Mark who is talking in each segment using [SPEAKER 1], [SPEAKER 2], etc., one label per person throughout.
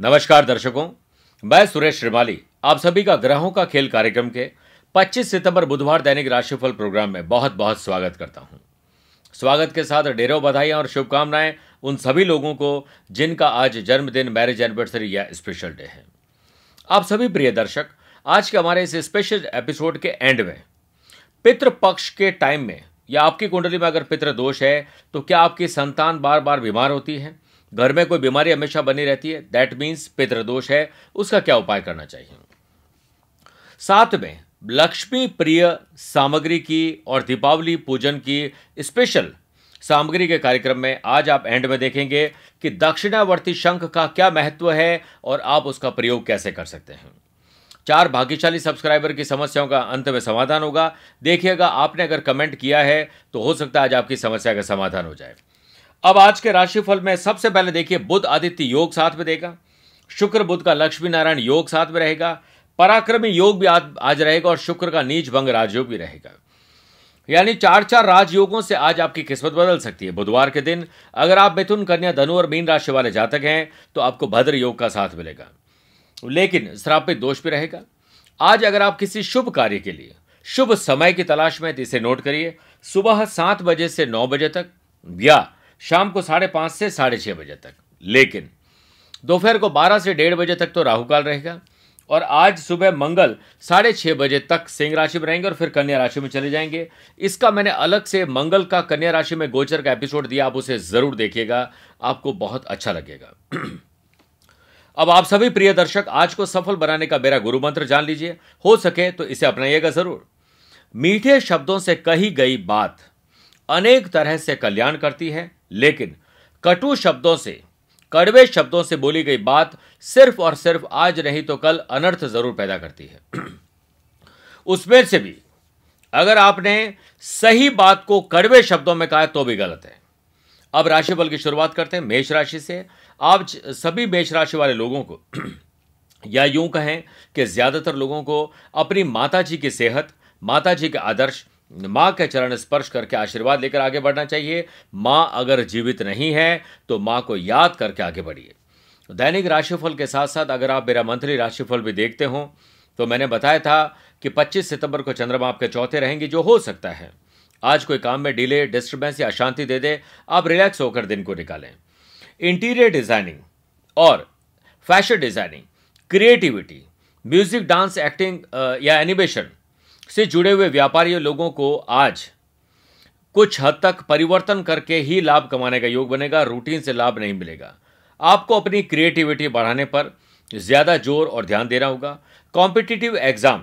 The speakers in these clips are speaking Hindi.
[SPEAKER 1] नमस्कार दर्शकों, मैं सुरेश श्रीमाली, आप सभी का ग्रहों का खेल कार्यक्रम के 25 सितंबर बुधवार दैनिक राशिफल प्रोग्राम में बहुत बहुत स्वागत करता हूँ। स्वागत के साथ ढेरों बधाइयाँ और शुभकामनाएँ उन सभी लोगों को जिनका आज जन्मदिन, मैरिज एनिवर्सरी या स्पेशल डे है। आप सभी प्रिय दर्शक, आज के हमारे इस स्पेशल एपिसोड के एंड में पितृ पक्ष के टाइम में, या आपकी कुंडली में अगर पितृ दोष है तो क्या आपकी संतान बार बार बीमार होती है? घर में कोई बीमारी हमेशा बनी रहती है। दैट मीन्स पितृ दोष है। उसका क्या उपाय करना चाहिए? साथ में लक्ष्मी प्रिय सामग्री की और दीपावली पूजन की स्पेशल सामग्री के कार्यक्रम में आज आप एंड में देखेंगे कि दक्षिणावर्ती शंख का क्या महत्व है और आप उसका प्रयोग कैसे कर सकते हैं। चार भाग्यशाली सब्सक्राइबर की समस्याओं का अंत में समाधान होगा। देखिएगा, आपने अगर कमेंट किया है तो हो सकता है आज आपकी समस्या का समाधान हो जाए। अब आज के राशिफल में सबसे पहले देखिए बुद्ध आदित्य योग साथ में देगा। शुक्र बुद्ध का लक्ष्मी नारायण योग साथ में रहेगा। पराक्रमी योग भी आज, रहेगा और शुक्र का नीच भंग राजयोग भी रहेगा। यानी चार चार राजयोगों से आज आपकी किस्मत बदल सकती है। बुधवार के दिन अगर आप मिथुन कन्या धनु और मीन राशि वाले जातक हैं तो आपको भद्र योग का साथ मिलेगा। लेकिन श्रापित दोष भी रहेगा। आज अगर आप किसी शुभ कार्य के लिए शुभ समय की तलाश में तो इसे नोट करिए। सुबह सात बजे से नौ बजे तक या शाम को साढ़े पाँच से साढ़े छह बजे तक। लेकिन दोपहर को बारह से डेढ़ बजे तक तो राहुकाल रहेगा और आज सुबह मंगल साढ़े छह बजे तक सिंह राशि में रहेंगे और फिर कन्या राशि में चले जाएँगे। इसका मैंने अलग से मंगल का कन्या राशि में गोचर का एपिसोड दिया, आप उसे ज़रूर देखिएगा, आपको बहुत अच्छा लगेगा। अब आप सभी प्रिय दर्शक, आज को सफल बनाने का मेरा गुरु मंत्र जान लीजिए। हो सके तो इसे अपनाइएगा ज़रूर। मीठे शब्दों से कही गई बात अनेक तरह से कल्याण करती है, लेकिन कटु शब्दों से, कड़वे शब्दों से बोली गई बात सिर्फ़ और सिर्फ़ आज नहीं तो कल अनर्थ ज़रूर पैदा करती है। उसमें से भी, अगर आपने सही बात को कड़वे शब्दों में कहा तो भी गलत है। अब राशिफल की शुरुआत करते हैं, मेष राशि से। आप सभी मेष राशि वाले लोगों को, या यूँ कहें कि ज़्यादातर लोगों को अपनी माता जी की सेहत माता जी के आदर्श माँ के चरण स्पर्श करके आशीर्वाद लेकर आगे बढ़ना चाहिए। माँ अगर जीवित नहीं है तो माँ को याद करके आगे बढ़िए। दैनिक राशिफल के साथ साथ अगर आप मेरा मंथली राशिफल भी देखते हो तो मैंने बताया था कि 25 सितंबर को चंद्रमा आपके चौथे रहेंगे, जो हो सकता है। आज कोई काम में डिले, डिस्टर्बेंस या अशांति दे दे, आप रिलैक्स होकर दिन को निकालें। इंटीरियर डिज़ाइनिंग और fashion designing, creativity, music, dance, acting या एनिमेशन से जुड़े हुए व्यापारी लोगों को आज कुछ हद तक परिवर्तन करके ही लाभ कमाने का योग बनेगा रूटीन से लाभ नहीं मिलेगा। आपको अपनी क्रिएटिविटी बढ़ाने पर ज़्यादा ज़ोर और ध्यान देना होगा। कॉम्पिटिटिव एग्ज़ाम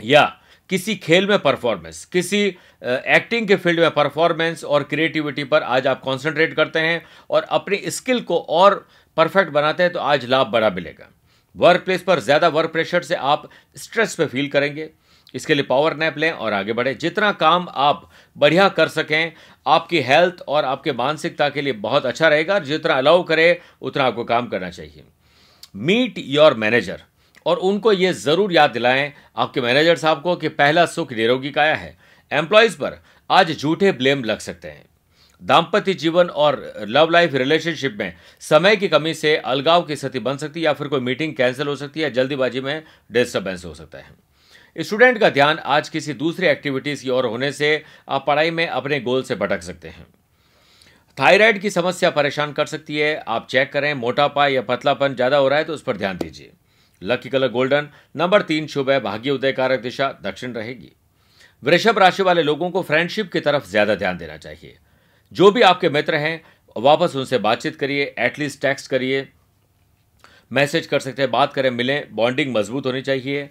[SPEAKER 1] या किसी खेल में परफॉर्मेंस किसी एक्टिंग के फ़ील्ड में परफॉर्मेंस और क्रिएटिविटी पर आज आप कंसंट्रेट करते हैं और अपनी स्किल को और परफेक्ट बनाते हैं तो आज लाभ बड़ा मिलेगा। वर्क प्लेस पर ज़्यादा वर्क प्रेशर से आप स्ट्रेस पे फील करेंगे। इसके लिए पावर नैप लें और आगे बढ़े। जितना काम आप बढ़िया कर सकें, आपकी हेल्थ और आपके मानसिकता के लिए बहुत अच्छा रहेगा। जितना अलाउ करे, उतना आपको काम करना चाहिए। मीट योर मैनेजर और उनको ये ज़रूर याद दिलाएँ आपके मैनेजर साहब को कि पहला सुख निरोगी काया है। एम्प्लॉयज़ पर आज झूठे ब्लेम लग सकते हैं। दाम्पत्य जीवन और लव लाइफ रिलेशनशिप में समय की कमी से अलगाव की स्थिति बन सकती है या फिर कोई मीटिंग कैंसिल हो सकती है, जल्दीबाजी में डिस्टर्बेंस हो सकता है। स्टूडेंट का ध्यान आज किसी दूसरी एक्टिविटीज़ की ओर होने से आप पढ़ाई में अपने गोल से भटक सकते हैं। थायराइड की समस्या परेशान कर सकती है। आप चेक करें, मोटापा या पतलापन ज़्यादा हो रहा है तो उस पर ध्यान दीजिए। लकी कलर गोल्डन, नंबर तीन शुभ है, भाग्य उदय कारक दिशा, दक्षिण रहेगी। वृषभ राशि वाले लोगों को फ्रेंडशिप की तरफ़ ज़्यादा ध्यान देना चाहिए। जो भी आपके मित्र हैं, वापस उनसे बातचीत करिए, एटलीस्ट टेक्स्ट करिए, मैसेज कर सकते हैं, बात करें, मिलें, बॉन्डिंग मज़बूत होनी चाहिए।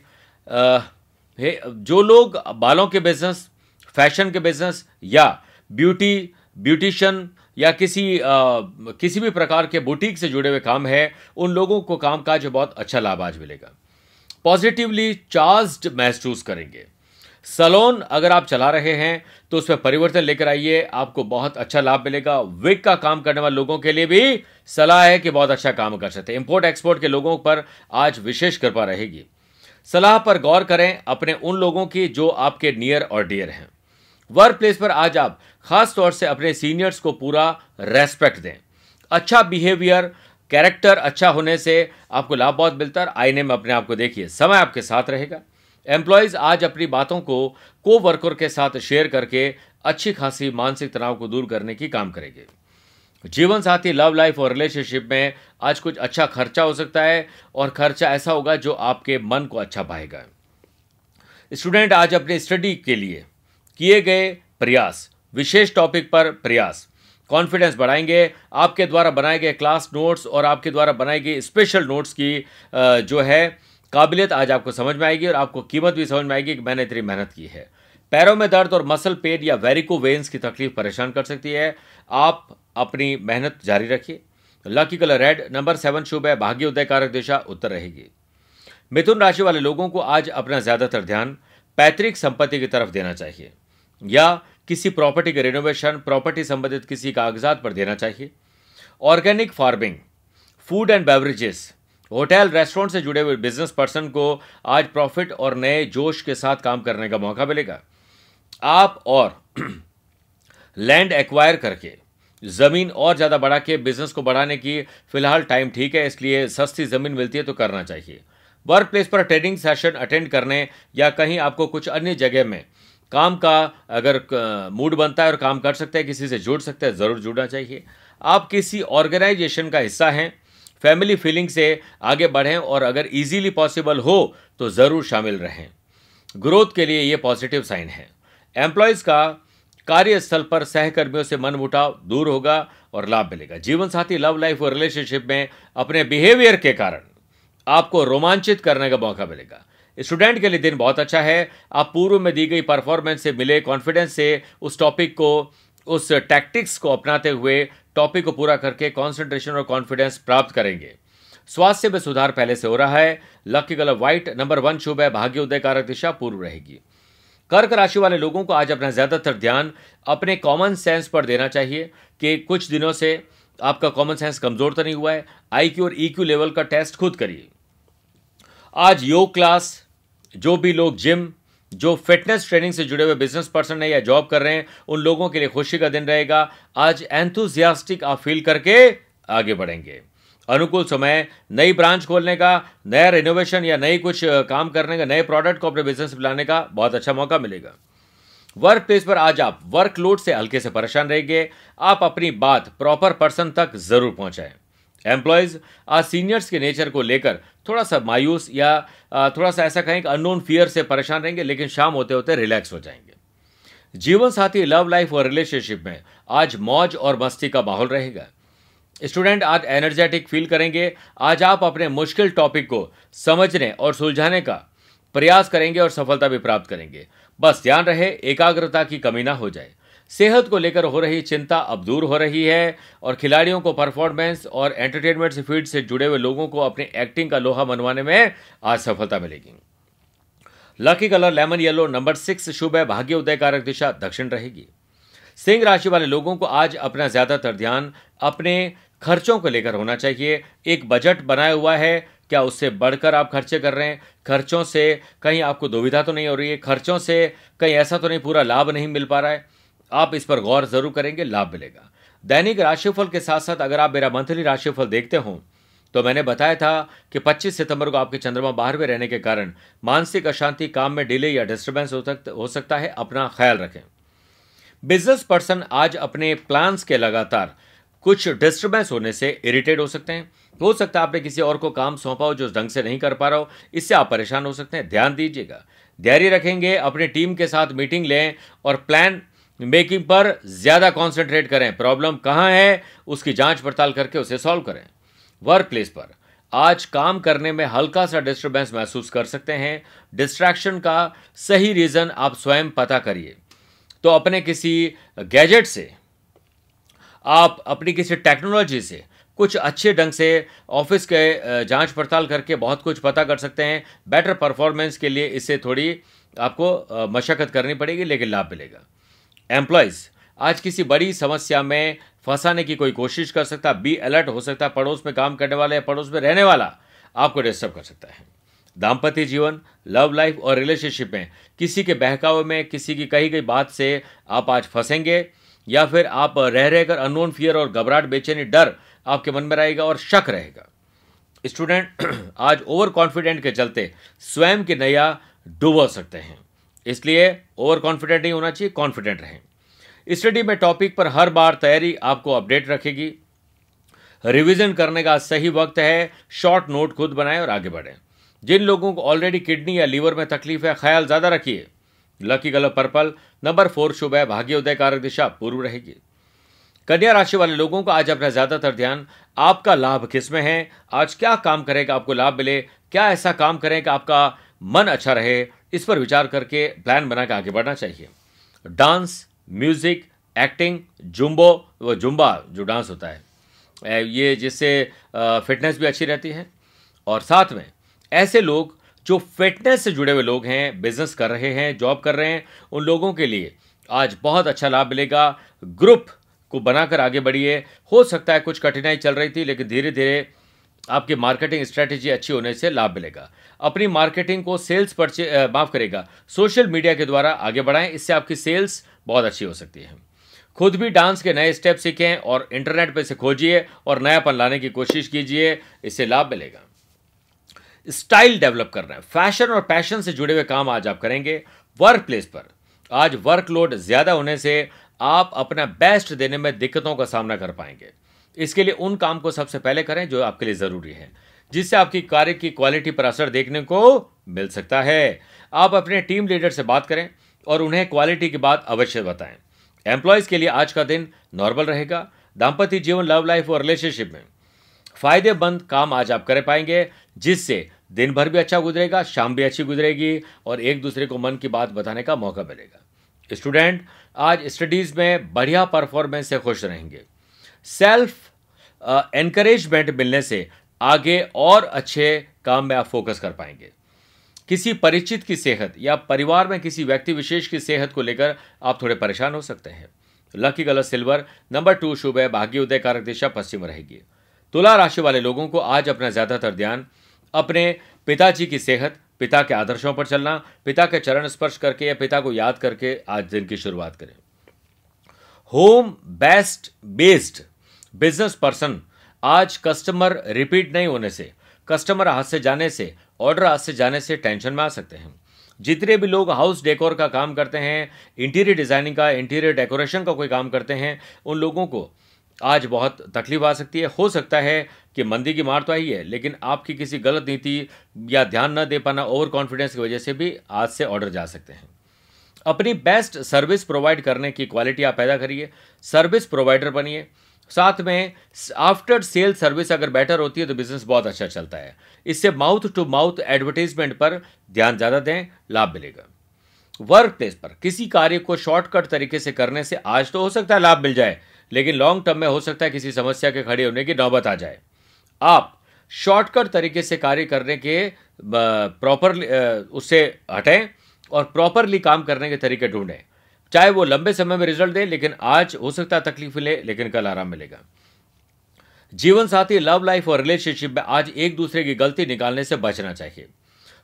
[SPEAKER 1] जो लोग बालों के बिज़नेस फ़ैशन के बिज़नेस या ब्यूटी ब्यूटिशियन या किसी आ, किसी भी प्रकार के बुटीक से जुड़े हुए काम है उन लोगों को काम कामकाज बहुत अच्छा लाभ आज मिलेगा। पॉजिटिवली चार्ज महसूस करेंगे। सलोन अगर आप चला रहे हैं तो उसमें परिवर्तन लेकर आइए आपको बहुत अच्छा लाभ मिलेगा। विग का काम करने वाले लोगों के लिए भी सलाह है कि बहुत अच्छा काम कर सकते हैं। इंपोर्ट एक्सपोर्ट के लोगों पर आज विशेष कृपा रहेगी। सलाह पर गौर करें अपने उन लोगों की जो आपके नियर और डियर हैं। वर्क प्लेस पर आज आप खास तौर से अपने सीनियर्स को पूरा रेस्पेक्ट दें। अच्छा बिहेवियर कैरेक्टर अच्छा होने से आपको लाभ बहुत मिलता है आईने में अपने आप को देखिए, समय आपके साथ रहेगा। एम्प्लॉयज़ आज अपनी बातों को को वर्कर के साथ शेयर करके अच्छी खासी मानसिक तनाव को दूर करने की काम करेंगे। जीवन साथी लव लाइफ और रिलेशनशिप में आज कुछ अच्छा खर्चा हो सकता है और खर्चा ऐसा होगा जो आपके मन को अच्छा पाएगा। स्टूडेंट आज अपने स्टडी के लिए किए गए प्रयास, विशेष टॉपिक पर प्रयास। कॉन्फिडेंस बढ़ाएँगे, आपके द्वारा बनाए गए क्लास नोट्स और आपके द्वारा बनाई गई स्पेशल नोट्स की जो है, काबिलियत आज आपको समझ में आएगी और आपको कीमत भी समझ में आएगी कि मैंने इतनी मेहनत की है। पैरों में दर्द और मसल पेन या वेरिको वेन्स की तकलीफ़ परेशान कर सकती है। आप अपनी मेहनत जारी रखिए। Lucky colour red, number seven शुभ है, भाग्य उदय कारक दिशा उत्तर रहेगी। मिथुन राशि वाले लोगों को आज अपना ज़्यादातर ध्यान पैतृक संपत्ति की तरफ़ देना चाहिए, या किसी प्रॉपर्टी के रिनोवेशन प्रॉपर्टी संबंधित किसी कागजात पर देना चाहिए। Organic farming food and beverages hotel restaurant से जुड़े हुए बिज़नेस पर्सन को आज प्रॉफिट और नए जोश के साथ काम करने का मौका मिलेगा। आप और लैंड एक्वायर करके ज़मीन और ज़्यादा बढ़ा के बिज़नेस को बढ़ाने की फ़िलहाल टाइम ठीक है, इसलिए सस्ती ज़मीन मिलती है तो करना चाहिए। वर्क प्लेस पर ट्रेनिंग सेशन अटेंड करने या कहीं आपको कुछ अन्य जगह में काम का अगर मूड बनता है और काम कर सकते हैं, किसी से जुड़ सकते हैं, ज़रूर जुड़ना चाहिए। आप किसी ऑर्गेनाइजेशन का हिस्सा हैं फैमिली फीलिंग से आगे बढ़ें और अगर इजीली पॉसिबल हो तो ज़रूर शामिल रहें। ग्रोथ के लिए ये पॉजिटिव साइन है। एम्प्लॉयज़ का कार्यस्थल पर सहकर्मियों से मन मुटाव दूर होगा और लाभ मिलेगा। जीवन साथी लव लाइफ और रिलेशनशिप में अपने बिहेवियर के कारण आपको रोमांचित करने का मौका मिलेगा। स्टूडेंट के लिए दिन बहुत अच्छा है। आप पूर्व में दी गई परफॉर्मेंस से मिले कॉन्फिडेंस से उस टॉपिक को, उस टैक्टिक्स को अपनाते हुए टॉपिक को पूरा करके कॉन्सेंट्रेशन और कॉन्फिडेंस प्राप्त करेंगे। स्वास्थ्य में सुधार पहले से हो रहा है। Lucky colour white number one शुभ है। भाग्य उदय कारक दिशा पूर्व रहेगी। कर्क राशि वाले लोगों को आज अपना ज़्यादातर ध्यान अपने कॉमन सेंस पर देना चाहिए कि कुछ दिनों से आपका कॉमन सेंस कमज़ोर तो नहीं हुआ है। आईक्यू और ईक्यू लेवल का टेस्ट खुद करिए। आज योग क्लास जो भी लोग जिम जो फिटनेस ट्रेनिंग से जुड़े हुए बिज़नेस पर्सन है या जॉब कर रहे हैं, उन लोगों के लिए खुशी का दिन रहेगा। आज एंथुजियास्टिक आप फील करके आगे बढ़ेंगे। अनुकूल समय, नई ब्रांच खोलने का, नया रिनोवेशन या नई कुछ काम करने का, नए प्रोडक्ट को अपने बिज़नेस में लाने का बहुत अच्छा मौका मिलेगा। वर्क प्लेस पर आज आप वर्कलोड से हल्के से परेशान रहेंगे आप अपनी बात प्रॉपर पर्सन तक ज़रूर पहुंचाएँ। एम्प्लॉयज़ आज सीनियर्स के नेचर को लेकर थोड़ा सा मायूस या थोड़ा सा ऐसा कहें कि अननोन फियर से परेशान रहेंगे, लेकिन शाम होते होते रिलैक्स हो जाएँगे। जीवन साथी लव लाइफ और रिलेशनशिप में आज मौज और मस्ती का माहौल रहेगा। स्टूडेंट आज एनर्जेटिक फील करेंगे। आज आप अपने मुश्किल टॉपिक को समझने और सुलझाने का प्रयास करेंगे और सफलता भी प्राप्त करेंगे। बस ध्यान रहे, एकाग्रता की कमी ना हो जाए। सेहत को लेकर हो रही चिंता अब दूर हो रही है और खिलाड़ियों को परफॉर्मेंस और एंटरटेनमेंट फ़ील्ड से जुड़े हुए लोगों को अपनी एक्टिंग का लोहा मनवाने में आज सफलता मिलेगी। Lucky colour lemon yellow number six शुभ है, भाग्य उदय कारक दिशा, दक्षिण रहेगी। सिंह राशि वाले लोगों को आज अपना ज़्यादातर ध्यान, अपने खर्चों को लेकर होना चाहिए। एक बजट बनाया हुआ है, क्या उससे बढ़कर आप खर्चे कर रहे हैं? खर्चों से कहीं आपको दुविधा तो नहीं हो रही है? खर्चों से कहीं ऐसा तो नहीं पूरा लाभ नहीं मिल पा रहा है? आप इस पर गौर ज़रूर करेंगे, लाभ मिलेगा। दैनिक राशिफल के साथ साथ अगर आप मेरा मंथली राशिफल देखते हो तो मैंने बताया था कि 25 सितंबर को आपके चंद्रमा बाहर में रहने के कारण मानसिक अशांति, काम में डिले या डिस्टर्बेंस हो सकता है, अपना ख्याल रखें। बिज़नेस पर्सन आज अपने प्लान्स के लगातार कुछ डिस्टर्बेंस होने से इरिटेट हो सकते हैं। हो सकता है आपने किसी और को काम सौंपा हो जो ढंग से नहीं कर पा रहा हो। इससे आप परेशान हो सकते हैं। ध्यान दीजिएगा। धैर्य रखेंगे, अपनी टीम के साथ मीटिंग लें और प्लान मेकिंग पर ज़्यादा कॉन्सेंट्रेट करें। प्रॉब्लम कहाँ है, उसकी जाँच पड़ताल करके उसे सॉल्व करें। वर्क प्लेस पर। आज काम करने में हल्का सा डिस्टर्बेंस महसूस कर सकते हैं। डिस्ट्रैक्शन का सही रीज़न आप स्वयं पता करिए। तो अपने किसी गैजेट से आप अपनी किसी टेक्नोलॉजी से कुछ अच्छे ढंग से ऑफ़िस के जाँच पड़ताल करके बहुत कुछ पता कर सकते हैं। बेटर परफॉर्मेंस के लिए इससे थोड़ी आपको मशक्क़त करनी पड़ेगी, लेकिन लाभ मिलेगा। एम्प्लॉयज़ आज किसी बड़ी समस्या में फंसाने की कोई कोशिश कर सकता बी अलर्ट हो सकता है पड़ोस में काम करने वाला या पड़ोस में रहने वाला आपको डिस्टर्ब कर सकता है। दाम्पत्य जीवन लव लाइफ और रिलेशनशिप में किसी के बहकावे में, किसी की कही गई बात से आप आज फंसेंगे। या फिर आप रह रहकर अननोन फियर और घबराहट, बेचैनी, डर आपके मन में रहेगा और शक रहेगा। स्टूडेंट आज ओवर कॉन्फिडेंट के चलते स्वयं की नैया डूबो सकते हैं। इसलिए ओवर कॉन्फिडेंट नहीं होना चाहिए कॉन्फिडेंट रहें। स्टडी में टॉपिक पर हर बार तैयारी आपको अपडेट रखेगी। रिवीजन करने का सही वक्त है शॉर्ट नोट खुद बनाएँ और आगे बढ़ें। जिन लोगों को ऑलरेडी किडनी या लीवर में तकलीफ़ है, ख्याल ज़्यादा रखिए। Lucky colour purple, number four शुभ है भाग्य उदय कारक दिशा, पूर्व रहेगी। कन्या राशि वाले लोगों को आज अपना ज़्यादातर ध्यान, आपका लाभ किसमें है, आज क्या काम करेगा आपको लाभ मिले, क्या ऐसा काम करें कि आपका मन अच्छा रहे, इस पर विचार करके प्लान बना के आगे बढ़ना चाहिए। डांस, म्यूज़िक, एक्टिंग, जुम्बो, व जुम्बा, जो डांस होता है ये जिससे फिटनेस भी अच्छी रहती है। और साथ में, ऐसे लोग जो फिटनेस से जुड़े हुए लोग हैं बिज़नेस कर रहे हैं जॉब कर रहे हैं, उन लोगों के लिए आज बहुत अच्छा लाभ मिलेगा। ग्रुप को बनाकर आगे बढ़िए। हो सकता है कुछ कठिनाई चल रही थी, लेकिन धीरे धीरे आपकी मार्केटिंग स्ट्रेटेजी अच्छी होने से लाभ मिलेगा। अपनी मार्केटिंग को सेल्स परचे माफ़ करेगा। सोशल मीडिया के द्वारा आगे बढ़ाएँ, इससे आपकी सेल्स बहुत अच्छी हो सकती है। खुद भी डांस के नए स्टेप सीखें और इंटरनेट पर से खोजिए और नयापन लाने की कोशिश कीजिए, इससे लाभ मिलेगा। स्टाइल डेवलप कर रहे हैं। फ़ैशन और पैशन से जुड़े हुए काम आज आप करेंगे वर्क प्लेस पर। आज वर्कलोड ज़्यादा होने से आप अपना बेस्ट देने में दिक्कतों का सामना कर पाएँगे। इसके लिए उन काम को सबसे पहले करें जो आपके लिए ज़रूरी है, जिससे आपकी कार्य की क्वालिटी पर असर देखने को मिल सकता है। आप अपने टीम लीडर से बात करें और उन्हें क्वालिटी की बात अवश्य बताएँ। एम्प्लॉयज़ के लिए आज का दिन नॉर्मल रहेगा। दाम्पत्य जीवन लव लाइफ और रिलेशनशिप में फ़ायदेमंद काम आज आप कर पाएँगे, जिससे दिन भर भी अच्छा गुजरेगा, शाम भी अच्छी गुजरेगी और एक दूसरे को मन की बात बताने का मौका मिलेगा। स्टूडेंट, आज स्टडीज़ में बढ़िया परफॉर्मेंस से खुश रहेंगे। सेल्फ एनकरेजमेंट मिलने से आगे और अच्छे काम में आप फोकस कर पाएँगे। किसी परिचित की सेहत या परिवार में किसी व्यक्ति विशेष की सेहत को लेकर आप थोड़े परेशान हो सकते हैं। Lucky colour silver number two शुभ है भाग्य उदय कारक दिशा पश्चिम रहेगी। तुला राशि वाले लोगों को आज अपना ज़्यादातर ध्यान अपने पिताजी की सेहत, पिता के आदर्शों पर चलना, पिता के चरण स्पर्श करके या पिता को याद करके आज दिन की शुरुआत करें। Home best based business person आज कस्टमर रिपीट नहीं होने से कस्टमर हाथ से जाने से ऑर्डर हाथ से जाने से टेंशन में आ सकते हैं। जितने भी लोग हाउस डेकोर का काम करते हैं इंटीरियर डिज़ाइनिंग का इंटीरियर डेकोरेशन का कोई काम करते हैं, उन लोगों को आज बहुत तकलीफ़ आ सकती है। हो सकता है कि मंदी की मार तो आई है, लेकिन आपकी किसी गलत नीति या ध्यान न दे पाना ओवर कॉन्फिडेंस की वजह से भी आज से ऑर्डर जा सकते हैं। अपनी बेस्ट सर्विस प्रोवाइड करने की क्वालिटी आप पैदा करिए सर्विस प्रोवाइडर बनिए। साथ में आफ्टर सेल सर्विस अगर बेटर होती है तो बिज़नेस बहुत अच्छा चलता है। इससे माउथ टू माउथ एडवर्टीजमेंट पर ध्यान ज़्यादा दें, लाभ मिलेगा। वर्क प्लेस पर किसी कार्य को शॉर्टकट तरीके से करने से आज तो हो सकता है लाभ मिल जाए। लेकिन लॉन्ग टर्म में हो सकता है किसी समस्या के खड़े होने की नौबत आ जाए। आप शॉर्टकट तरीके से कार्य करने के प्रॉपर उससे हटें और प्रॉपरली काम करने के तरीके ढूंढें। चाहे वो लंबे समय में रिज़ल्ट दे, लेकिन आज हो सकता है तकलीफ़ मिले, लेकिन कल आराम मिलेगा। जीवन साथी लव लाइफ और रिलेशनशिप में आज एक दूसरे की गलती निकालने से बचना चाहिए।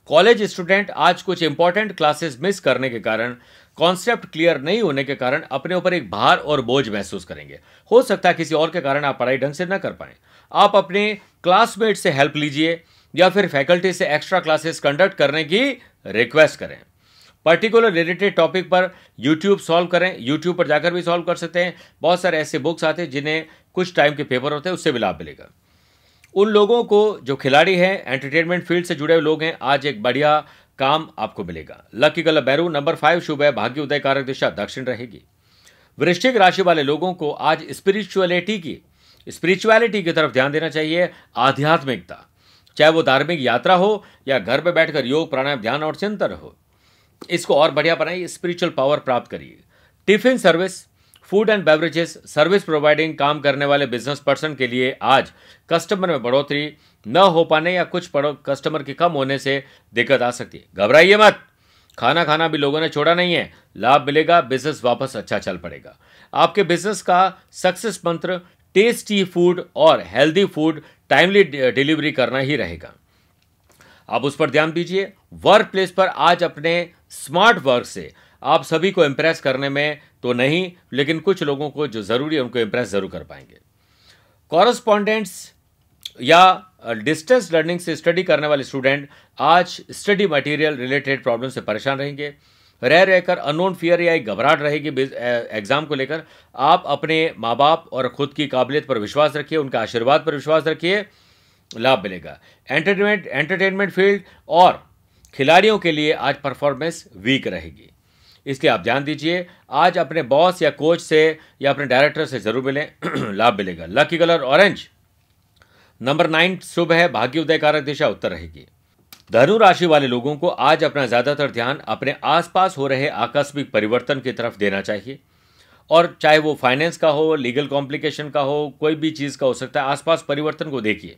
[SPEAKER 1] कॉलेज स्टूडेंट आज कुछ इंपॉर्टेंट क्लासेस मिस करने के कारण कॉन्सेप्ट क्लियर नहीं होने के कारण अपने ऊपर एक भार और बोझ महसूस करेंगे। हो सकता है किसी और के कारण आप पढ़ाई ढंग से ना कर पाए। आप अपने क्लासमेट से हेल्प लीजिए या फिर फैकल्टी से एक्स्ट्रा क्लासेस कंडक्ट करने की रिक्वेस्ट करें। पर्टिकुलर रिलेटेड टॉपिक पर यूट्यूब सॉल्व करें। यूट्यूब पर जाकर भी सॉल्व कर सकते हैं। बहुत सारे ऐसे बुक्स आते हैं जिन्हें कुछ टाइम के पेपर होते हैं, उससे भी लाभ मिलेगा। उन लोगों को जो खिलाड़ी हैं एंटरटेनमेंट फ़ील्ड से जुड़े हुए लोग हैं, आज एक बढ़िया काम आपको मिलेगा। लकी कलर बैरू नंबर फाइव शुभ है भाग्य उदय कारक दिशा, दक्षिण रहेगी। वृश्चिक राशि वाले लोगों को आज स्पिरिचुअलिटी की स्पिरिचुअलिटी की तरफ़ ध्यान देना चाहिए, आध्यात्मिकता। चाहे वो धार्मिक यात्रा हो या घर में बैठकर योग, प्राणायाम, ध्यान और चिंतन हो। इसको और बढ़िया बनाइए स्पिरिचुअल पावर प्राप्त करिए। Tiffin service food and beverages service providing काम करने वाले बिज़नेस पर्सन के लिए आज कस्टमर में बढ़ोतरी न हो पाने या कुछ कस्टमर के कम होने से दिक्कत आ सकती है। घबराइए मत। खाना खाना भी लोगों ने छोड़ा नहीं है। लाभ मिलेगा, बिज़नेस वापस अच्छा चल पड़ेगा। आपके बिज़नेस का सक्सेस मंत्र, टेस्टी फ़ूड और हेल्दी फ़ूड टाइमली डिलीवरी करना ही रहेगा। आप उस पर ध्यान दीजिए। वर्क प्लेस पर आज अपने स्मार्ट वर्क से आप सभी को इम्प्रेस करने में तो नहीं, लेकिन कुछ लोगों को जो ज़रूरी है, उनको इम्प्रेस ज़रूर कर पाएँगे। कॉरस्पॉन्डेंट्स या डिस्टेंस लर्निंग से स्टडी करने वाले स्टूडेंट आज स्टडी मटेरियल रिलेटेड प्रॉब्लम से परेशान रहेंगे। रह, रहकर अनोन फियर या एक घबराहट रहेगी एग्ज़ाम को लेकर। आप अपने माँ बाप और खुद की काबिलियत पर विश्वास रखिए, उनके आशीर्वाद पर विश्वास रखिए, लाभ मिलेगा। एंटरटेनमेंट एंटरटेनमेंट फ़ील्ड और खिलाड़ियों के लिए आज परफॉर्मेंस वीक रहेगी। इसलिए आप ध्यान दीजिए। आज अपने बॉस या कोच से या अपने डायरेक्टर से ज़रूर मिलें। लाभ मिलेगा। Lucky colour orange. Number nine, शुभ है। भाग्य उदय कारक दिशा उत्तर रहेगी। धनु राशि वाले लोगों को आज अपना ज़्यादातर ध्यान अपने आसपास हो रहे आकस्मिक परिवर्तन की तरफ़ देना चाहिए। और चाहे वो फाइनेंस का हो, लीगल कॉम्प्लिकेशन का हो, कोई भी चीज़ का हो सकता है, आसपास परिवर्तन को देखिए।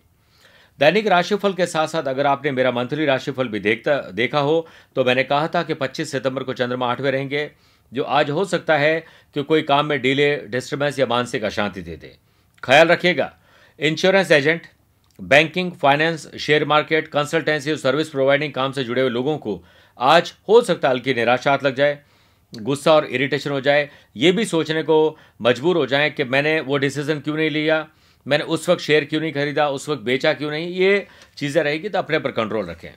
[SPEAKER 1] दैनिक राशिफल के साथ साथ अगर आपने मेरा मंथली राशिफल भी देखता, देखा हो तो मैंने कहा था कि 25 सितंबर को चंद्रमा आठवें रहेंगे, जो आज हो सकता है कि कोई काम में डिले, डिस्टर्बेंस या मानसिक अशांति दे दे। ख्याल रखिएगा, insurance agent, banking, finance, share market, consultancy और सर्विस प्रोवाइडिंग काम से जुड़े हुए लोगों को आज हो सकता है हल्की निराशा लग जाए, गुस्सा और इरिटेशन हो जाए। ये भी सोचने को मजबूर हो जाए कि मैंने वो डिसीज़न क्यों नहीं लिया? मैंने उस वक्त शेयर क्यों नहीं खरीदा, उस वक्त बेचा क्यों नहीं? ये चीज़ें रहेगी तो अपने पर कंट्रोल रखें।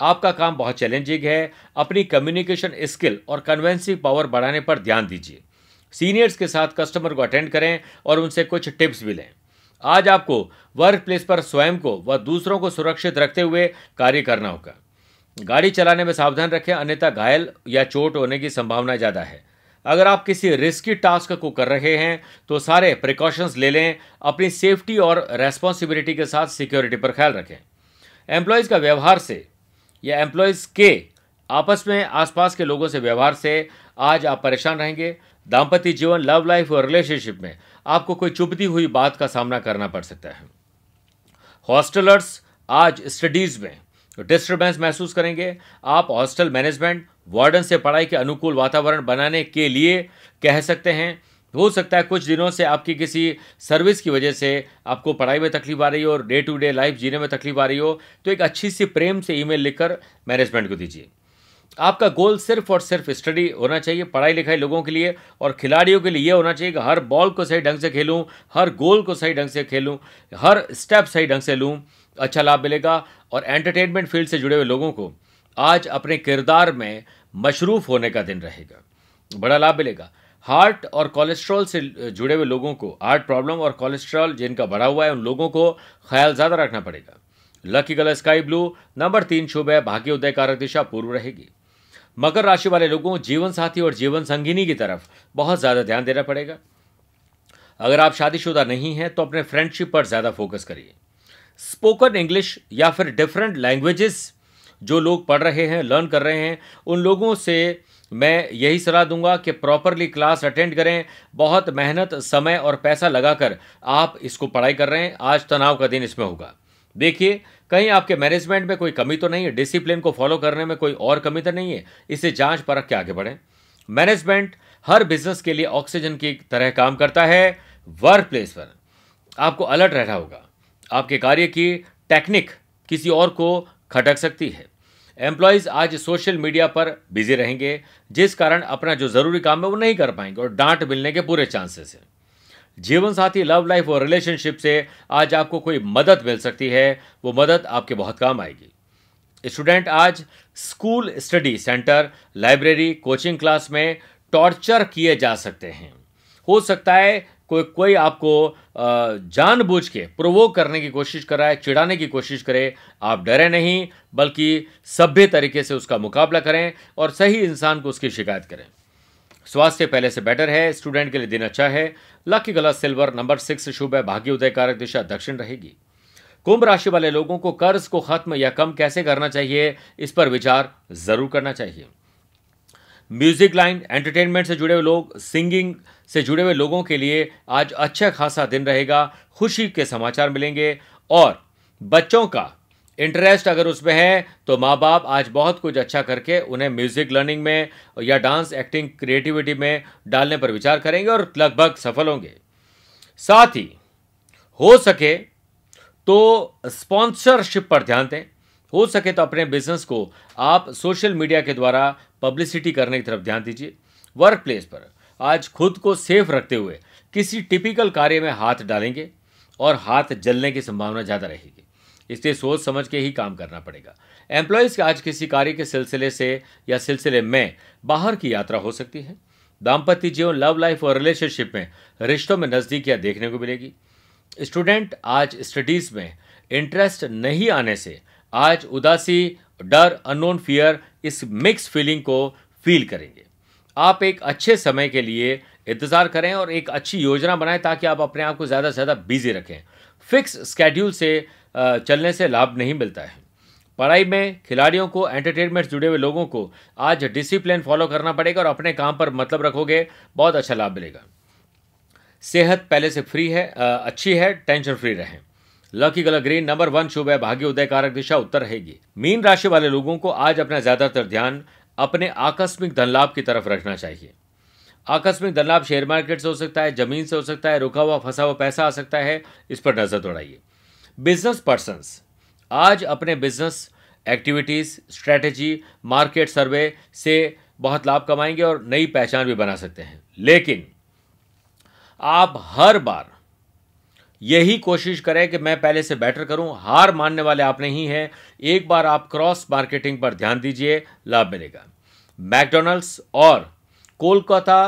[SPEAKER 1] आपका काम बहुत चैलेंजिंग है। अपनी कम्युनिकेशन स्किल और कन्वेंसिंग पावर बढ़ाने पर ध्यान दीजिए। सीनियर्स के साथ कस्टमर को अटेंड करें और उनसे कुछ टिप्स भी लें। आज आपको वर्क प्लेस पर स्वयं को व दूसरों को सुरक्षित रखते हुए कार्य करना होगा। गाड़ी चलाने में सावधान रखें, अन्यथा घायल या चोट होने की संभावना ज़्यादा है। अगर आप किसी रिस्की टास्क को कर रहे हैं तो सारे प्रिकॉशंस ले लें, अपनी सेफ्टी और रेस्पॉन्सिबिलिटी के साथ सिक्योरिटी पर ख्याल रखें। एम्प्लॉयज़ का व्यवहार से, या एम्प्लॉयज़ के आपस में आसपास के लोगों से व्यवहार से, आज आप परेशान रहेंगे। दाम्पत्य जीवन लव लाइफ और रिलेशनशिप में आपको कोई चुभती हुई बात का सामना करना पड़ सकता है। हॉस्टलर्स आज स्टडीज़ में डिस्टर्बेंस महसूस करेंगे। आप हॉस्टल मैनेजमेंट वार्डन से पढ़ाई के अनुकूल वातावरण बनाने के लिए कह सकते हैं। हो सकता है कुछ दिनों से आपकी किसी सर्विस की वजह से आपको पढ़ाई में तकलीफ़ आ रही हो और डे टू डे लाइफ जीने में तकलीफ़ आ रही हो तो एक अच्छी सी प्रेम से ईमेल लिखकर मैनेजमेंट को दीजिए। आपका गोल सिर्फ़ और सिर्फ़ स्टडी होना चाहिए, पढ़ाई लिखाई लोगों के लिए और खिलाड़ियों के लिए ये होना चाहिए कि हर बॉल को सही ढंग से खेलूँ, हर गोल को सही ढंग से खेलूँ, हर स्टेप सही ढंग से लूँ। अच्छा लाभ मिलेगा और एंटरटेनमेंट फ़ील्ड से जुड़े हुए लोगों को आज अपने किरदार में मशरूफ होने का दिन रहेगा। बड़ा लाभ मिलेगा। हार्ट और कोलेस्ट्रॉल से जुड़े हुए लोगों को हार्ट प्रॉब्लम और कोलेस्ट्रॉल जिनका बढ़ा हुआ है, उन लोगों को ख्याल ज़्यादा रखना पड़ेगा। Lucky colour sky blue number तीन शुभ है, भाग्य उदय कारक दिशा पूर्व रहेगी। मकर राशि वाले लोगों जीवन साथी और जीवन संगिनी की तरफ़ बहुत ज़्यादा ध्यान देना पड़ेगा। अगर आप शादीशुदा नहीं हैं तो अपने फ्रेंडशिप पर ज़्यादा फोकस करिए। स्पोकन इंग्लिश या फिर डिफरेंट लैंग्वेजेस जो लोग पढ़ रहे हैं, लर्न कर रहे हैं, उन लोगों से मैं यही सलाह दूँगा कि प्रॉपरली क्लास अटेंड करें, बहुत मेहनत, समय और पैसा लगाकर आप इसको पढ़ाई कर रहे हैं, आज तनाव का दिन इसमें होगा। देखिए, कहीं आपके मैनेजमेंट में कोई कमी तो नहीं है डिसिप्लिन को फॉलो करने में कोई और कमी तो नहीं है, इसे जाँच परख के आगे बढ़ें। मैनेजमेंट हर बिज़नेस के लिए ऑक्सीजन की तरह काम करता है वर्क प्लेस पर। आपको अलर्ट रहना होगा। आपके कार्य की टेक्निक किसी और को खटक सकती है। एम्प्लॉयज़ आज सोशल मीडिया पर बिज़ी रहेंगे, जिस कारण अपना जो ज़रूरी काम है वो नहीं कर पाएँगे और डांट मिलने के पूरे चांसेस हैं। जीवन साथी लव लाइफ और रिलेशनशिप से आज आपको कोई मदद मिल सकती है, वो मदद आपके बहुत काम आएगी। स्टूडेंट आज school study centre library coaching class में टॉर्चर किए जा सकते हैं। हो सकता है कोई कोई आपको जानबूझ के प्रोवोक करने की कोशिश कराए चिढ़ाने की कोशिश करे, आप डरे नहीं, बल्कि सभ्य तरीके से उसका मुकाबला करें और सही इंसान को उसकी शिकायत करें। स्वास्थ्य पहले से बेटर है स्टूडेंट के लिए दिन अच्छा है। लकी गलत सिल्वर नंबर सिक्स शुभ है, भाग्य उदय कारक दिशा दक्षिण रहेगी। कुंभ राशि वाले लोगों को कर्ज को खत्म या कम कैसे करना चाहिए, इस पर विचार ज़रूर करना चाहिए। म्यूज़िक लाइन, एंटरटेनमेंट से जुड़े हुए लोग, सिंगिंग से जुड़े हुए लोगों के लिए आज अच्छा खासा दिन रहेगा। खुशी के समाचार मिलेंगे और बच्चों का इंटरेस्ट अगर उसमें है तो माँ बाप आज बहुत कुछ अच्छा करके उन्हें म्यूज़िक लर्निंग में या डांस एक्टिंग क्रिएटिविटी में डालने पर विचार करेंगे और लगभग सफल होंगे। साथ ही हो सके तो स्पॉन्सरशिप पर ध्यान दें। हो सके तो अपने बिज़नेस को आप सोशल मीडिया के द्वारा पब्लिसिटी करने की तरफ़ ध्यान दीजिए। वर्क प्लेस पर आज खुद को सेफ़ रखते हुए किसी टिपिकल कार्य में हाथ डालेंगे और हाथ जलने की संभावना ज़्यादा रहेगी। इसलिए सोच समझ के ही काम करना पड़ेगा। एम्प्लॉयज़ के आज किसी कार्य के सिलसिले से या सिलसिले में बाहर की यात्रा हो सकती है। दाम्पत्य जीवन लव लाइफ और रिलेशनशिप में रिश्तों में नज़दीकियाँ देखने को मिलेगी। स्टूडेंट आज स्टडीज़ में इंटरेस्ट नहीं आने से आज उदासी, डर अननोन फियर इस मिक्स फीलिंग को फील करेंगे। आप एक अच्छे समय के लिए इंतज़ार करें और एक अच्छी योजना बनाएँ ताकि आप अपने आप को ज़्यादा से ज़्यादा बिज़ी रखें। फिक्स स्केड्यूल से चलने से लाभ नहीं मिलता है। पढ़ाई में खिलाड़ियों को एंटरटेनमेंट जुड़े हुए लोगों को आज डिसिप्लिन फॉलो करना पड़ेगा और अपने काम पर मतलब रखोगे, बहुत अच्छा लाभ मिलेगा। सेहत पहले से फ्री है अच्छी है टेंशन फ्री रहें। Lucky colour green number one शुभ है, भाग्य उदय कारक दिशा उत्तर रहेगी। मीन राशि वाले लोगों को आज अपना ज़्यादातर ध्यान अपने आकस्मिक धन लाभ की तरफ़ रखना चाहिए। आकस्मिक धन लाभ शेयर मार्केट से हो सकता है, ज़मीन से हो सकता है, रुका हुआ, फंसा हुआ पैसा आ सकता है, इस पर नज़र दौड़ाइए। बिज़नेस पर्सन आज अपने business activities strategy market survey से बहुत लाभ कमाएँगे और नई पहचान भी बना सकते हैं। लेकिन आप हर बार यही कोशिश करें कि मैं पहले से बेटर करूँ। हार मानने वाले आप नहीं हैं। एक बार आप क्रॉस मार्केटिंग पर ध्यान दीजिए, लाभ मिलेगा। मैकडोनल्ड्स और कोलकाता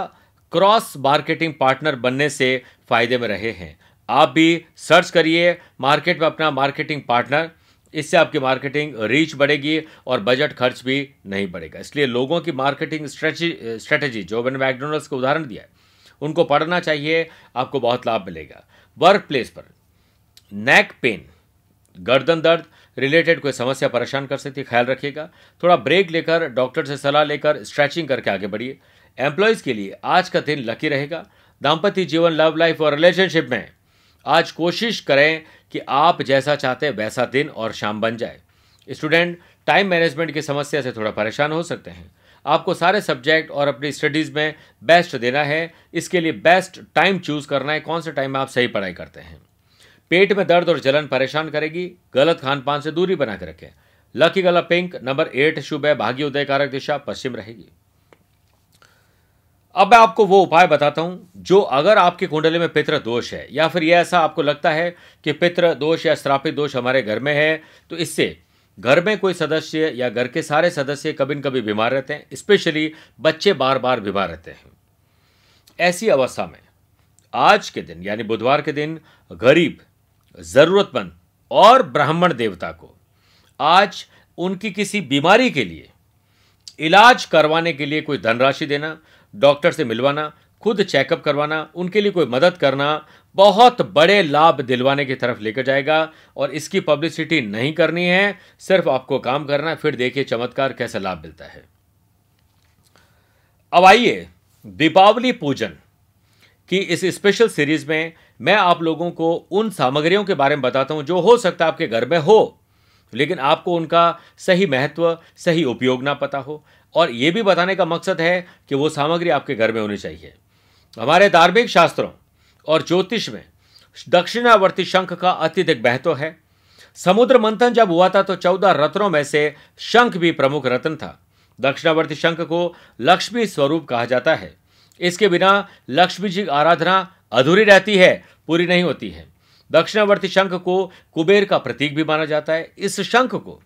[SPEAKER 1] क्रॉस मार्केटिंग पार्टनर बनने से फ़ायदे में रहे हैं। आप भी सर्च करिए मार्केट में अपना मार्केटिंग पार्टनर इससे आपकी मार्केटिंग रीच बढ़ेगी और बजट खर्च भी नहीं बढ़ेगा। इसलिए लोगों की मार्केटिंग स्ट्रेटी स्ट्रेटेजी जो मैंने मैकडोनल्ड्स का उदाहरण दिया है उनको पढ़ना चाहिए, आपको बहुत लाभ मिलेगा। वर्क प्लेस पर नेक पेन गर्दन दर्द रिलेटेड कोई समस्या परेशान कर सकती है, ख्याल रखिएगा। थोड़ा ब्रेक लेकर डॉक्टर से सलाह लेकर स्ट्रेचिंग करके आगे बढ़िए। एम्प्लॉयज़ के लिए आज का दिन लकी रहेगा। दाम्पत्य जीवन लव लाइफ और रिलेशनशिप में आज कोशिश करें कि आप जैसा चाहते हैं, वैसा दिन और शाम बन जाए। स्टूडेंट टाइम मैनेजमेंट की समस्या से थोड़ा परेशान हो सकते हैं। आपको सारे सब्जेक्ट और अपनी स्टडीज़ में बेस्ट देना है। इसके लिए बेस्ट टाइम चूज़ करना है। कौन सा टाइम में आप सही पढ़ाई करते हैं? पेट में दर्द और जलन परेशान करेगी। गलत खान पान से दूरी बना के रखें। लकी गला पिंक नंबर एट शुभ है। भाग्य उदय कारक दिशा पश्चिम रहेगी। अब मैं आपको वो उपाय बताता हूँ, जो अगर आपकी कुंडली में पितृ दोष है, या फिर यह ऐसा आपको लगता है कि पितृ दोष या श्रापित दोष हमारे घर में है तो इससे घर में कोई सदस्य या घर के सारे सदस्य कभी न कभी बीमार रहते हैं स्पेशली बच्चे बार बार बीमार रहते हैं। ऐसी अवस्था में आज के दिन, यानी बुधवार के दिन, गरीब, जरूरतमंद और ब्राह्मण देवता को आज उनकी किसी बीमारी के लिए इलाज करवाने के लिए कोई धनराशि देना, डॉक्टर से मिलवाना, खुद चेकअप करवाना, उनके लिए कोई मदद करना बहुत बड़े लाभ दिलवाने की तरफ़ लेकर जाएगा और इसकी पब्लिसिटी नहीं करनी है, सिर्फ़ आपको काम करना है, फिर देखिए चमत्कार कैसा लाभ मिलता है। अब आइए दीपावली पूजन की इस स्पेशल सीरीज़ में मैं आप लोगों को उन सामग्रियों के बारे में बताता हूँ जो हो सकता है आपके घर में हो, लेकिन आपको उनका सही महत्व, सही उपयोग ना पता हो। और यह भी बताने का मकसद है कि वो सामग्री आपके घर में होनी चाहिए। हमारे धार्मिक शास्त्रों और ज्योतिष में। दक्षिणावर्ती शंख का अत्यधिक महत्व है। समुद्र मंथन जब हुआ था तो चौदह रत्नों में से शंख भी प्रमुख रत्न था। दक्षिणावर्ती शंख को लक्ष्मी स्वरूप कहा जाता है। इसके बिना लक्ष्मी जी की आराधना अधूरी रहती है, पूरी नहीं होती है। दक्षिणावर्ती शंख को कुबेर का प्रतीक भी माना जाता है। इस शंख को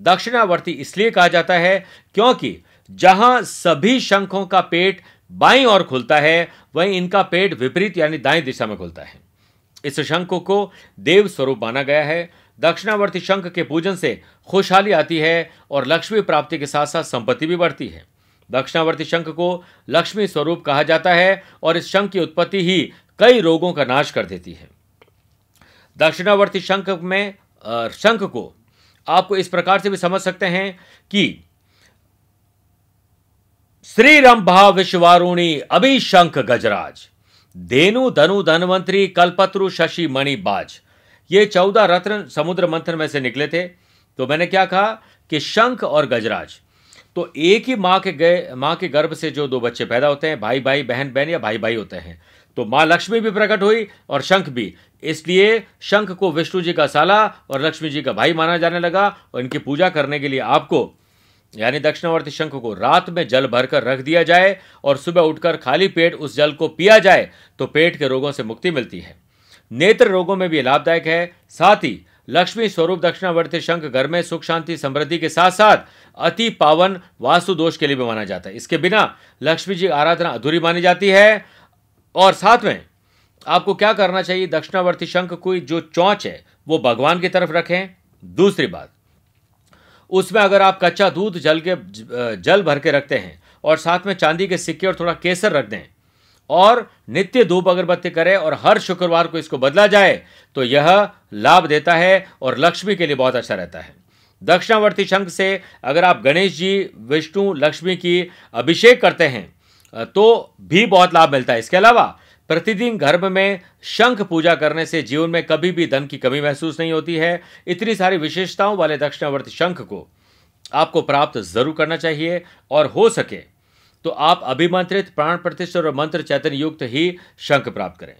[SPEAKER 1] दक्षिणावर्ती इसलिए कहा जाता है क्योंकि जहाँ सभी शंखों का पेट बाईं ओर खुलता है, वहीं इनका पेट विपरीत यानी दाएँ दिशा में खुलता है। इस शंख को देव स्वरूप माना गया है। दक्षिणावर्ती शंख के पूजन से खुशहाली आती है और लक्ष्मी प्राप्ति के साथ साथ संपत्ति भी बढ़ती है। दक्षिणावर्ती शंख को लक्ष्मी स्वरूप कहा जाता है और इस शंख की उत्पत्ति ही कई रोगों का नाश कर देती है। दक्षिणावर्ती शंख में शंख को आपको इस प्रकार से भी समझ सकते हैं कि श्री रंभा विश्वारुणी अभिशंख गजराज। धेनु धनु धनवंतरी कलपत्रु शशि मणि बाज। ये चौदह रत्न समुद्र मंथन में से निकले थे। तो मैंने क्या कहा कि शंख और गजराज। तो एक ही माँ के गए, माँ के गर्भ से जो दो बच्चे पैदा होते हैं भाई भाई बहन बहन या भाई भाई होते हैं। तो माँ लक्ष्मी भी प्रकट हुई और शंख भी। इसलिए शंख को विष्णु जी का साला और लक्ष्मी जी का भाई माना जाने लगा और इनकी पूजा करने के लिए आपको यानी दक्षिणावर्ती शंख को रात में जल भरकर रख दिया जाए और सुबह उठकर खाली पेट उस जल को पिया जाए तो पेट के रोगों से मुक्ति मिलती है। नेत्र रोगों में भी लाभदायक है। साथ ही, लक्ष्मी स्वरूप दक्षिणावर्ती शंख घर में सुख, शांति, समृद्धि के साथ साथ अति पावन वास्तु दोष के लिए भी माना जाता है। इसके बिना लक्ष्मी जी आराधना अधूरी मानी जाती है। और साथ में, आपको क्या करना चाहिए? दक्षिणावर्ती शंख कोई जो चौंच है, वो भगवान की तरफ़ रखें। दूसरी बात उसमें अगर आप कच्चा दूध जल के, जल भर के रखते हैं और साथ में चांदी के सिक्के और थोड़ा केसर रख दें, और नित्य धूप अगरबत्ती करें और हर शुक्रवार को इसको बदला जाए तो यह लाभ देता है और लक्ष्मी के लिए बहुत अच्छा रहता है। दक्षिणावर्ती शंख से अगर आप गणेश जी, विष्णु, लक्ष्मी की अभिषेक करते हैं तो भी बहुत लाभ मिलता है। इसके अलावा प्रतिदिन गर्भ में शंख पूजा करने से जीवन में कभी भी धन की कमी महसूस नहीं होती है। इतनी सारी विशेषताओं वाले दक्षिणावर्ती शंख को आपको प्राप्त ज़रूर करना चाहिए और हो सके तो आप अभिमंत्रित प्राण प्रतिष्ठा और मंत्र चैतन्य युक्त ही शंख प्राप्त करें।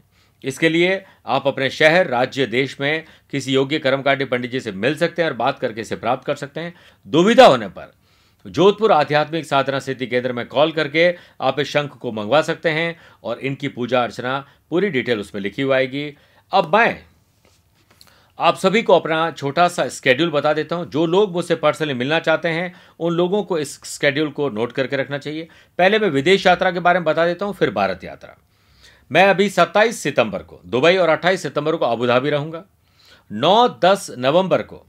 [SPEAKER 1] इसके लिए आप अपने शहर, राज्य, देश में किसी योग्य कर्मकांडी पंडित जी से मिल सकते हैं और बात करके इसे प्राप्त कर सकते हैं। दुविधा होने पर जोधपुर आध्यात्मिक साधना स्थिति केंद्र में कॉल करके आप इस शंख को मंगवा सकते हैं और इनकी पूजा अर्चना पूरी डिटेल उसमें लिखी हुई आएगी। अब मैं आप सभी को अपना छोटा सा स्केड्यूल बता देता हूँ। जो लोग मुझसे पर्सनली मिलना चाहते हैं, उन लोगों को इस स्केड्यूल को नोट करके रखना चाहिए। पहले मैं विदेश यात्रा के बारे में बता देता हूँ, फिर भारत यात्रा। मैं अभी 27 सितंबर को, दुबई और 28 सितंबर को अबुधाबी रहूँगा। 9-10 नवंबर को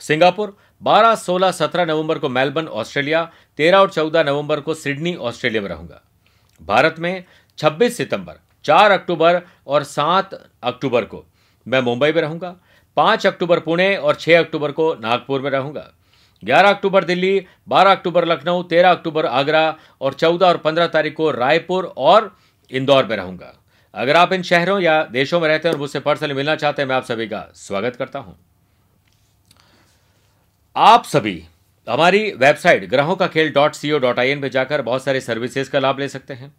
[SPEAKER 1] सिंगापुर 12, 16, 17 नवंबर को मेलबर्न ऑस्ट्रेलिया 13 और 14 नवंबर को सिडनी ऑस्ट्रेलिया में रहूँगा। भारत में 26 सितंबर 4 अक्टूबर और 7 अक्टूबर को मैं मुंबई में रहूँगा 5 अक्टूबर पुणे और 6 अक्टूबर को नागपुर में रहूँगा। 11 अक्टूबर दिल्ली 12 अक्टूबर लखनऊ 13 अक्टूबर आगरा और 14 और 15 तारीख को रायपुर और इंदौर में रहूँगा। अगर आप इन शहरों या देशों में रहते हैं और मुझसे पर्सनली मिलना चाहते हैं मैं आप सभी का स्वागत करता हूँ। आप सभी हमारी वेबसाइट ग्रहों का खेल dot C O dot I N पर जाकर बहुत सारे सर्विसेज़ का लाभ ले सकते हैं।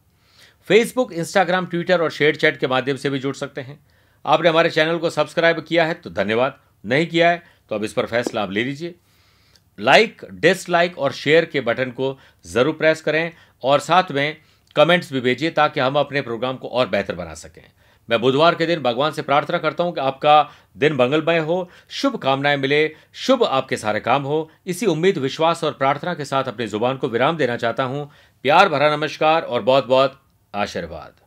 [SPEAKER 1] फेसबुक इंस्टाग्राम ट्विटर और शेयर चैट के माध्यम से भी जुड़ सकते हैं। आपने हमारे चैनल को सब्सक्राइब किया है तो धन्यवाद। नहीं किया है तो अब इस पर फैसला आप ले लीजिए। लाइक डिसलाइक और शेयर के बटन को ज़रूर प्रेस करें और साथ में कमेंट्स भी भेजिए ताकि हम अपने प्रोग्राम को और बेहतर बना सकें। मैं बुधवार के दिन भगवान से प्रार्थना करता हूँ कि आपका दिन मंगलमय हो, शुभ कामनाएँ मिले, शुभ आपके सारे काम हो। इसी उम्मीद, विश्वास और प्रार्थना के साथ अपनी ज़ुबान को विराम देना चाहता हूँ। प्यार भरा नमस्कार और बहुत बहुत आशीर्वाद।